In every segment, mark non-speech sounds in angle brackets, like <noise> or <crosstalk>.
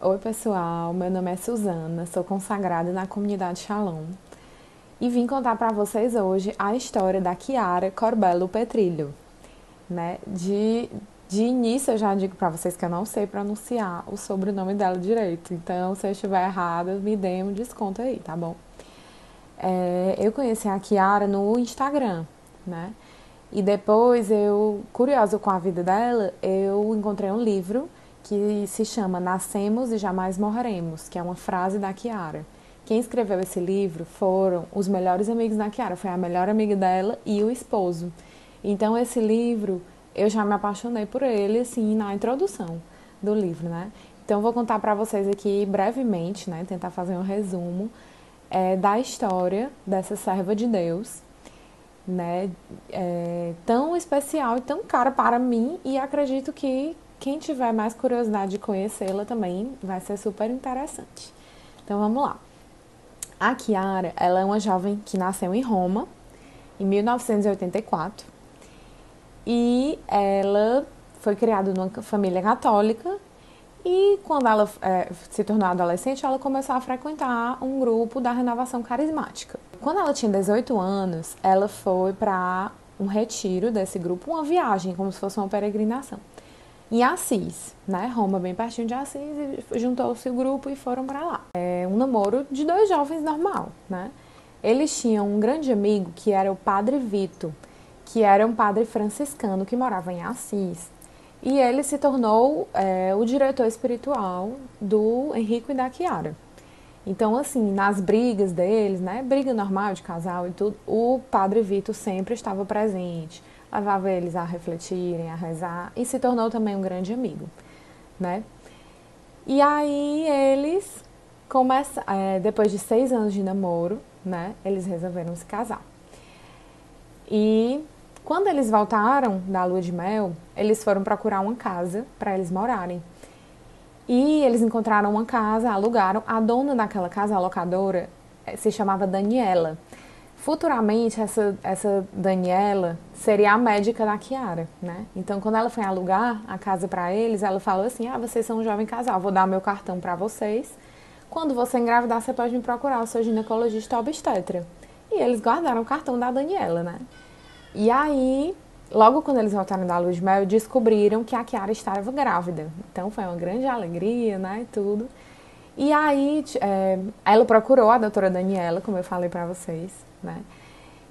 Oi, pessoal. Meu nome é Suzana, sou consagrada na comunidade Shalom e vim contar para vocês hoje a história da Chiara Corbello Petrilho. Né? De, de início, eu já digo para vocês que eu não sei pronunciar o sobrenome dela direito, então se eu estiver errada, me dê um desconto aí, tá bom? É, eu conheci a Chiara no Instagram, né? E depois eu, curiosa com a vida dela, eu encontrei um livro que se chama Nascemos e Jamais Morreremos, que é uma frase da Kiara. Quem escreveu esse livro foram os melhores amigos da Kiara, foi a melhor amiga dela e o esposo. Então esse livro, eu já me apaixonei por ele assim na introdução do livro, né? Então vou contar para vocês aqui brevemente, né, tentar fazer um resumo é, da história dessa serva de Deus, né, é, tão especial e tão cara para mim e acredito que quem tiver mais curiosidade de conhecê-la também vai ser super interessante. Então vamos lá. A Chiara, ela é uma jovem que nasceu em Roma em 1984 e ela foi criada numa família católica e quando ela é, se tornou adolescente, ela começou a frequentar um grupo da renovação carismática. Quando ela tinha 18 anos, ela foi para um retiro desse grupo, uma viagem, como se fosse uma peregrinação em Assis, né? Roma, bem pertinho de Assis, e juntou-se o grupo e foram para lá. É um namoro de dois jovens normal, né? Eles tinham um grande amigo que era o Padre Vito, que era um padre franciscano que morava em Assis. E ele se tornou é, o diretor espiritual do Henrico e da Chiara. Então, assim, nas brigas deles, né? Briga normal de casal e tudo, o Padre Vito sempre estava presente levava eles a refletirem, a rezar e se tornou também um grande amigo, né? E aí eles começam, é, depois de seis anos de namoro, né? Eles resolveram se casar. E quando eles voltaram da lua de mel, eles foram procurar uma casa para eles morarem. E eles encontraram uma casa, alugaram. A dona daquela casa, a locadora, eh, se chamava Daniela. Futuramente, essa, essa Daniela seria a médica da Kiara, né? Então, quando ela foi alugar a casa para eles, ela falou assim: Ah, vocês são um jovem casal, vou dar meu cartão para vocês. Quando você engravidar, você pode me procurar, eu sou ginecologista obstetra. E eles guardaram o cartão da Daniela, né? E aí, logo quando eles voltaram da luz de mel, descobriram que a Kiara estava grávida. Então, foi uma grande alegria, né? E tudo. E aí, é, ela procurou a doutora Daniela, como eu falei para vocês, né?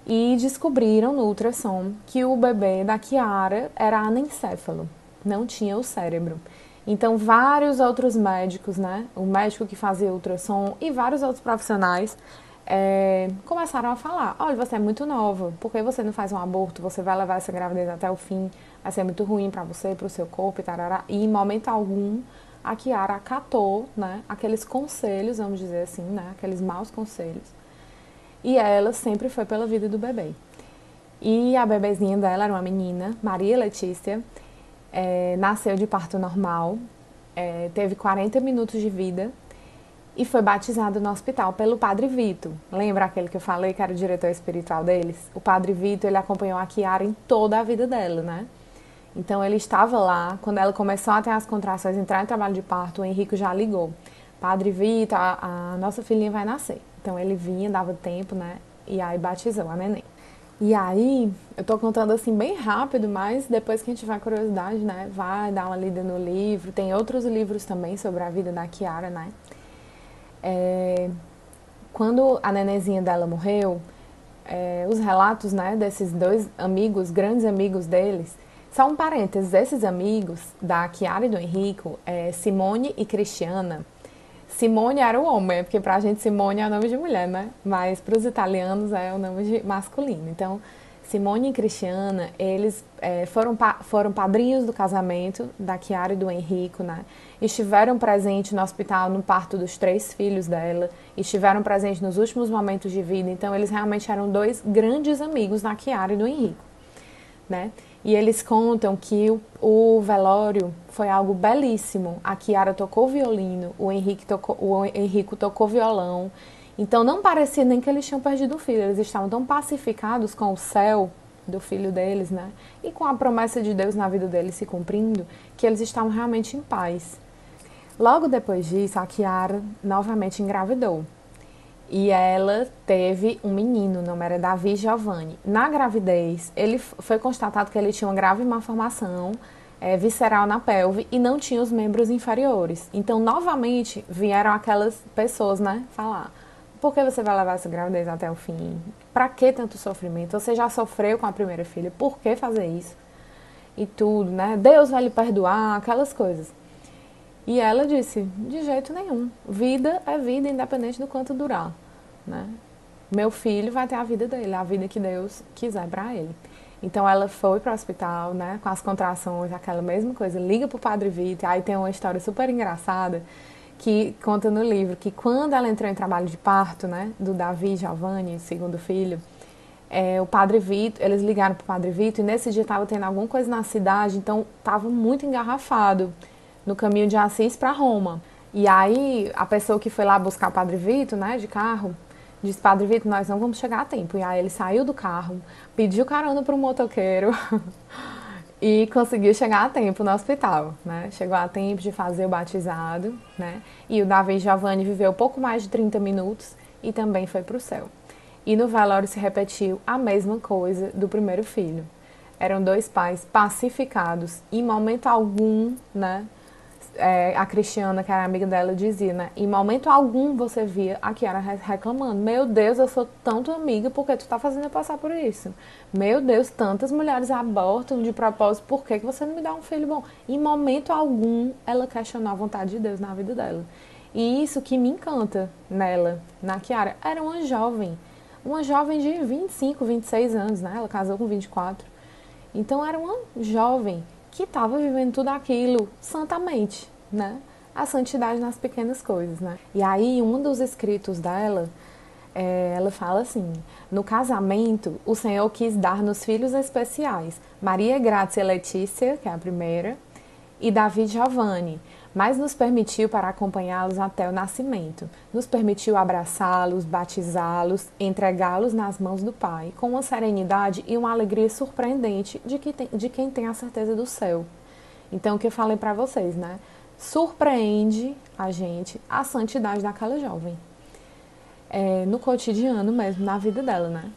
E descobriram no ultrassom que o bebê da Kiara era anencéfalo, não tinha o cérebro. Então, vários outros médicos, né? O médico que fazia ultrassom e vários outros profissionais é, começaram a falar: olha, você é muito nova, por que você não faz um aborto? Você vai levar essa gravidez até o fim, vai ser muito ruim para você, para o seu corpo e tarará. E em momento algum a Kiara acatou né, aqueles conselhos, vamos dizer assim, né, aqueles maus conselhos. E ela sempre foi pela vida do bebê. E a bebezinha dela era uma menina, Maria Letícia, é, nasceu de parto normal, é, teve 40 minutos de vida e foi batizada no hospital pelo Padre Vito. Lembra aquele que eu falei que era o diretor espiritual deles? O Padre Vito, ele acompanhou a Kiara em toda a vida dela, né? Então ele estava lá, quando ela começou a ter as contrações, entrar em trabalho de parto, o Henrique já ligou. Padre Vitor, a, a nossa filhinha vai nascer. Então ele vinha, dava tempo, né? E aí batizou a neném. E aí, eu tô contando assim bem rápido, mas depois que a gente tiver curiosidade, né, vai dar uma lida no livro. Tem outros livros também sobre a vida da Kiara, né? É, quando a nenenzinha dela morreu, é, os relatos, né, desses dois amigos, grandes amigos deles, só um parênteses, esses amigos da Chiara e do Henrico, é, Simone e Cristiana, Simone era o homem, porque pra gente Simone é o nome de mulher, né? Mas para os italianos é o nome de masculino. Então, Simone e Cristiana, eles é, foram, pa foram padrinhos do casamento da Chiara e do Henrico, né? Estiveram presentes no hospital no parto dos três filhos dela, estiveram presentes nos últimos momentos de vida. Então, eles realmente eram dois grandes amigos da Chiara e do Henrico, né? E eles contam que o, o, velório foi algo belíssimo. A Kiara tocou violino, o Henrique tocou, o Henrico tocou violão. Então não parecia nem que eles tinham perdido o filho, eles estavam tão pacificados com o céu do filho deles, né? E com a promessa de Deus na vida deles se cumprindo, que eles estavam realmente em paz. Logo depois disso, a Kiara novamente engravidou. E ela teve um menino, o nome era Davi Giovanni. Na gravidez, ele foi constatado que ele tinha uma grave malformação é, visceral na pelve e não tinha os membros inferiores. Então, novamente, vieram aquelas pessoas, né, falar: por que você vai levar essa gravidez até o fim? Para que tanto sofrimento? Você já sofreu com a primeira filha, por que fazer isso? E tudo, né? Deus vai lhe perdoar, aquelas coisas. E ela disse: de jeito nenhum. Vida é vida, independente do quanto durar. Né? Meu filho vai ter a vida dele, a vida que Deus quiser para ele. Então ela foi para o hospital, né, com as contrações, aquela mesma coisa, liga pro Padre Vitor, aí tem uma história super engraçada que conta no livro que quando ela entrou em trabalho de parto, né, do Davi Giovanni, segundo filho, é, o Padre Vitor, eles ligaram pro Padre Vitor e nesse dia estava tendo alguma coisa na cidade, então estava muito engarrafado no caminho de Assis para Roma. E aí a pessoa que foi lá buscar o Padre Vitor, né, de carro, disse: Padre Vitor, nós não vamos chegar a tempo. E aí ele saiu do carro, pediu carona para o motoqueiro <laughs> e conseguiu chegar a tempo no hospital, né? Chegou a tempo de fazer o batizado, né? E o Davi Giovanni viveu pouco mais de 30 minutos e também foi para o céu. E no velório se repetiu a mesma coisa do primeiro filho. Eram dois pais pacificados, em momento algum, né? É, a Cristiana, que era amiga dela, dizia, né? Em momento algum você via a Kiara reclamando: Meu Deus, eu sou tua amiga, por que tu tá fazendo eu passar por isso? Meu Deus, tantas mulheres abortam de propósito, por que, que você não me dá um filho bom? Em momento algum ela questionou a vontade de Deus na vida dela. E isso que me encanta nela, na Kiara, era uma jovem. Uma jovem de 25, 26 anos, né? Ela casou com 24. Então era uma jovem que estava vivendo tudo aquilo santamente, né? A santidade nas pequenas coisas, né? E aí, um dos escritos dela, é, ela fala assim: No casamento, o Senhor quis dar-nos filhos especiais, Maria Grácia Letícia, que é a primeira, e Davi Giovanni, mas nos permitiu para acompanhá-los até o nascimento. Nos permitiu abraçá-los, batizá-los, entregá-los nas mãos do Pai, com uma serenidade e uma alegria surpreendente de, que tem, de quem tem a certeza do céu. Então, o que eu falei para vocês, né? Surpreende a gente a santidade daquela jovem. É, no cotidiano mesmo, na vida dela, né?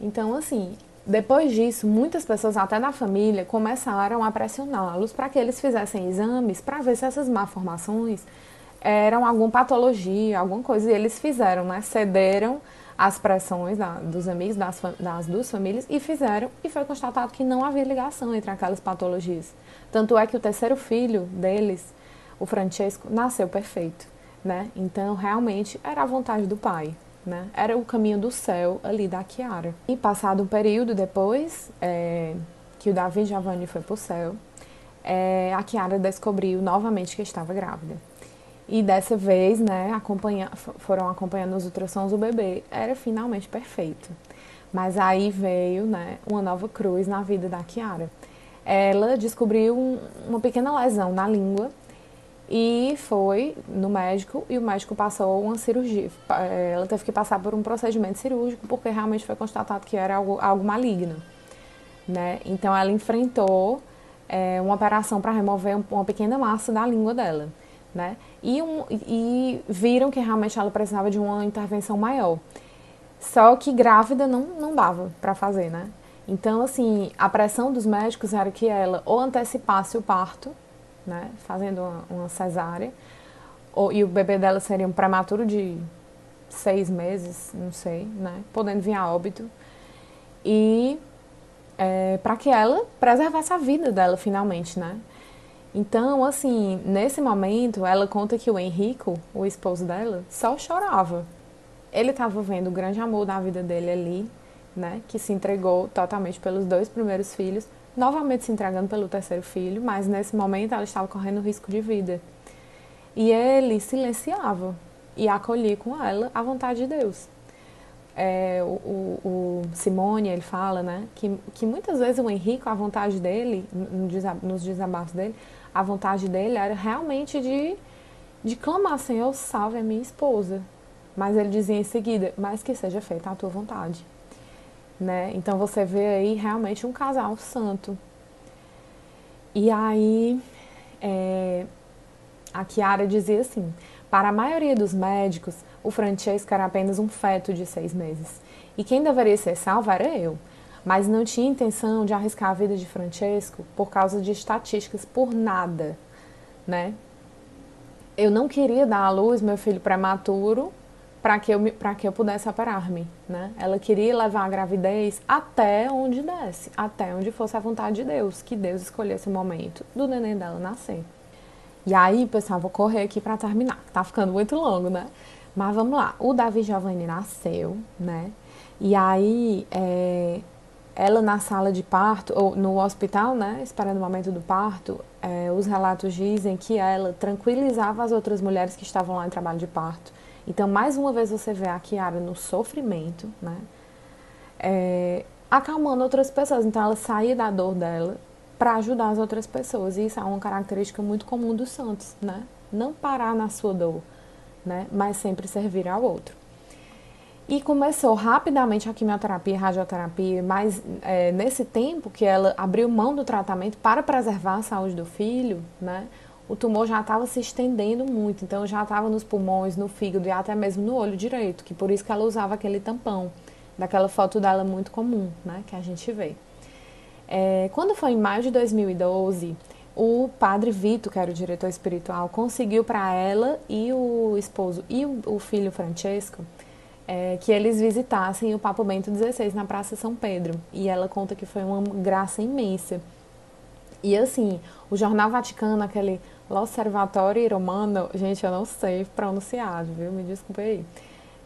Então, assim, depois disso, muitas pessoas, até da família, começaram a pressioná-los para que eles fizessem exames para ver se essas malformações eram alguma patologia, alguma coisa. E eles fizeram, né? Cederam às pressões da, dos amigos das, das duas famílias e fizeram, e foi constatado que não havia ligação entre aquelas patologias. Tanto é que o terceiro filho deles, o Francesco, nasceu perfeito, né? Então, realmente, era a vontade do pai né? Era o caminho do céu ali da Kiara. E passado um período depois é, que o Davi Giovanni foi para o céu, é, a Kiara descobriu novamente que estava grávida. E dessa vez, né, acompanha, foram acompanhando os ultrassons do bebê. Era finalmente perfeito. Mas aí veio, né, uma nova cruz na vida da Kiara. Ela descobriu um, uma pequena lesão na língua e foi no médico e o médico passou uma cirurgia. Eh, ela teve que passar por um procedimento cirúrgico porque realmente foi constatado que era algo, algo maligno. Né? Então ela enfrentou é, uma operação para remover uma pequena massa da língua dela. Né? E, um, e viram que realmente ela precisava de uma intervenção maior. Só que grávida não, não dava para fazer, né? Então, assim, a pressão dos médicos era que ela ou antecipasse o parto, né, fazendo uma, uma cesárea, ou, e o bebê dela seria um prematuro de seis meses, não sei, né, podendo vir a óbito, e é, para que ela preservasse a vida dela finalmente, né. Então, assim, nesse momento, ela conta que o Henrico, o esposo dela, só chorava. Ele estava vendo o grande amor da vida dele ali, né, que se entregou totalmente pelos dois primeiros filhos, novamente se entregando pelo terceiro filho, mas nesse momento ela estava correndo risco de vida. E ele silenciava e acolhia com ela a vontade de Deus. É, o, o, Simone, ele fala, né, que, que muitas vezes o Henrique, a vontade dele, nos desabafos dele, a vontade dele era realmente de, de clamar, Senhor, salve a minha esposa. Mas ele dizia em seguida, mas que seja feita a tua vontade né? Então você vê aí realmente um casal santo. E aí é, a Chiara dizia assim: para a maioria dos médicos, o Francesco era apenas um feto de seis meses. E quem deveria ser salvo era eu. Mas não tinha intenção de arriscar a vida de Francesco por causa de estatísticas, por nada, né? Eu não queria dar à luz meu filho prematuro para que eu que eu pudesse operar-me, né? Ela queria levar a gravidez até onde desse, até onde fosse a vontade de Deus, que Deus escolhesse o momento do neném dela nascer. E aí, pessoal, vou correr aqui para terminar, tá ficando muito longo, né? Mas vamos lá. O Davi Giovanni nasceu, né? E aí, é, ela na sala de parto, ou no hospital, né? Esperando o momento do parto, é, os relatos dizem que ela tranquilizava as outras mulheres que estavam lá em trabalho de parto. Então, mais uma vez você vê a Kiara no sofrimento, né? É, acalmando outras pessoas. Então, ela saía da dor dela para ajudar as outras pessoas. E isso é uma característica muito comum dos santos, né? Não parar na sua dor né? Mas sempre servir ao outro. E começou rapidamente a quimioterapia e radioterapia, mas é, nesse tempo que ela abriu mão do tratamento para preservar a saúde do filho, né? O tumor já estava se estendendo muito, então já estava nos pulmões, no fígado e até mesmo no olho direito, que por isso que ela usava aquele tampão, daquela foto dela muito comum, né? Que a gente vê. É, quando foi em maio de 2012, o padre Vito, que era o diretor espiritual, conseguiu para ela e o esposo e o, filho Francesco é, que eles visitassem o Papa Bento XVI na Praça São Pedro. E ela conta que foi uma graça imensa. E assim, o Jornal Vaticano, aquele L'Osservatore Romano, gente, eu não sei pronunciar, viu? Me desculpe aí.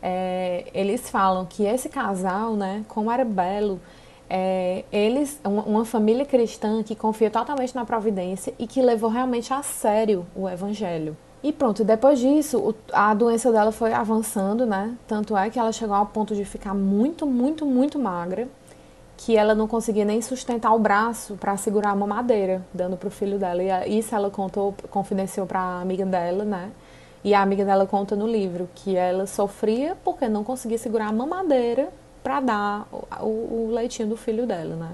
É, eles falam que esse casal, né, como era belo, é, eles, uma família cristã que confia totalmente na providência e que levou realmente a sério o evangelho. E pronto, depois disso, a doença dela foi avançando, né? Tanto é que ela chegou ao ponto de ficar muito, muito, muito magra, que ela não conseguia nem sustentar o braço para segurar a mamadeira, dando para o filho dela. E isso ela contou, confidenciou para a amiga dela, né? E a amiga dela conta no livro que ela sofria porque não conseguia segurar a mamadeira para dar o, o, leitinho do filho dela, né?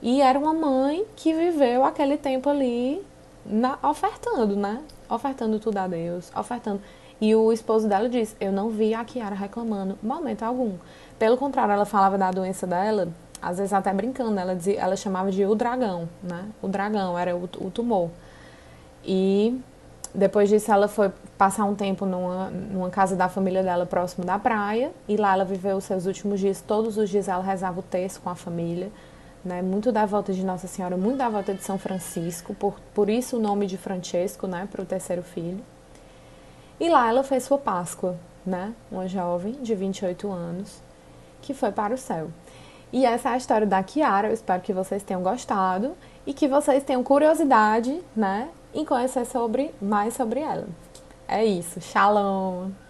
E era uma mãe que viveu aquele tempo ali na, ofertando, né? Ofertando tudo a Deus, ofertando. E o esposo dela disse: Eu não vi a Kiara reclamando, momento algum. Pelo contrário, ela falava da doença dela, às vezes até brincando, ela, dizia, ela chamava de o dragão, né? O dragão era o, o tumor. E depois disso, ela foi passar um tempo numa, numa casa da família dela próximo da praia. E lá ela viveu os seus últimos dias. Todos os dias ela rezava o terço com a família. Né? Muito da volta de Nossa Senhora, muito da volta de São Francisco. Por, por isso o nome de Francesco, né? Para o terceiro filho. E lá ela fez sua Páscoa, né? Uma jovem de 28 anos que foi para o céu. E essa é a história da Kiara. Eu espero que vocês tenham gostado e que vocês tenham curiosidade, né? e conhecer sobre, mais sobre ela. É isso. Shalom!